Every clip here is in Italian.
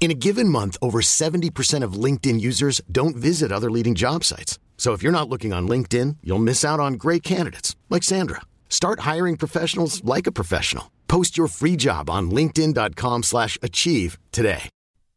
In a given month, over 70% of LinkedIn users don't visit other leading job sites. So if you're not looking on LinkedIn, you'll miss out on great candidates like Sandra. Start hiring professionals like a professional. Post your free job on linkedin.com/achieve today.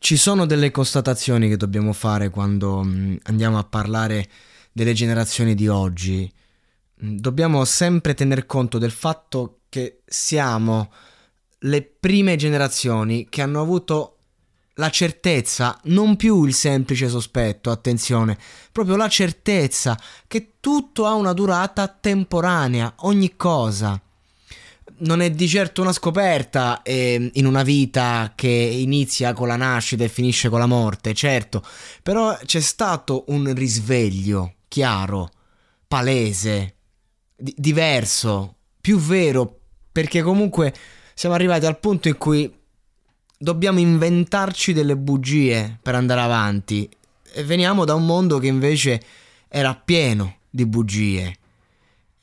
Ci sono delle constatazioni che dobbiamo fare quando mm, andiamo a parlare delle generazioni di oggi. Mm, dobbiamo sempre tener conto del fatto che siamo le prime generazioni che hanno avuto la certezza, non più il semplice sospetto, attenzione, proprio la certezza che tutto ha una durata temporanea, ogni cosa. Non è di certo una scoperta eh, in una vita che inizia con la nascita e finisce con la morte, certo, però c'è stato un risveglio chiaro, palese, di- diverso, più vero, perché comunque siamo arrivati al punto in cui dobbiamo inventarci delle bugie per andare avanti. E veniamo da un mondo che invece era pieno di bugie.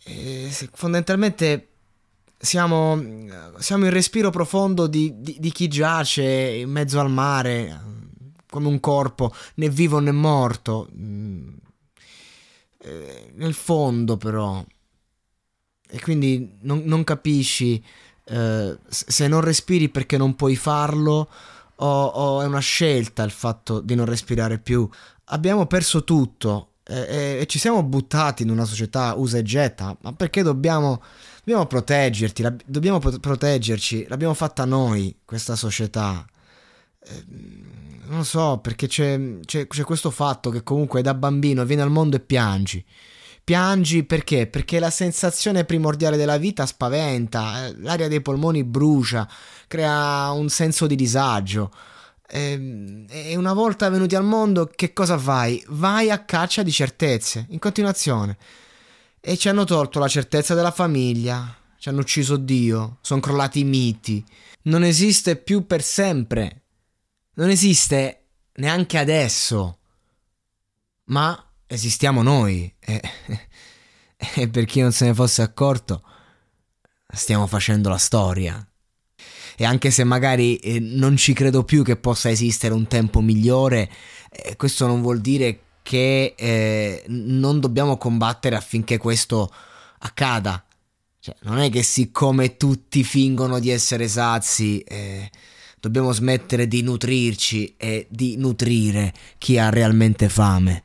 E fondamentalmente siamo, siamo, in respiro profondo di, di, di chi giace in mezzo al mare come un corpo né vivo né morto. Eh, nel fondo però. E quindi non, non capisci se non respiri perché non puoi farlo o, o, è una scelta il fatto di non respirare più. Abbiamo perso tutto e, e, ci siamo buttati in una società usa e getta, ma perché dobbiamo, dobbiamo proteggerti, la, dobbiamo proteggerci, l'abbiamo fatta noi questa società. Eh, non so, perché c'è, c'è, c'è questo fatto che comunque da bambino vieni al mondo e piangi Piangi perché? Perché la sensazione primordiale della vita spaventa, l'aria dei polmoni brucia, crea un senso di disagio. Ehm, e una volta venuti al mondo, che cosa fai? Vai a caccia di certezze, in continuazione. E ci hanno tolto la certezza della famiglia, ci hanno ucciso Dio, sono crollati i miti. Non esiste più per sempre. Non esiste neanche adesso. Ma esistiamo noi e, e per chi non se ne fosse accorto stiamo facendo la storia. E anche se magari eh, non ci credo più che possa esistere un tempo migliore, eh, questo non vuol dire che eh, non dobbiamo combattere affinché questo accada. Cioè, non è che siccome tutti fingono di essere sazi, eh, dobbiamo smettere di nutrirci e di nutrire chi ha realmente fame.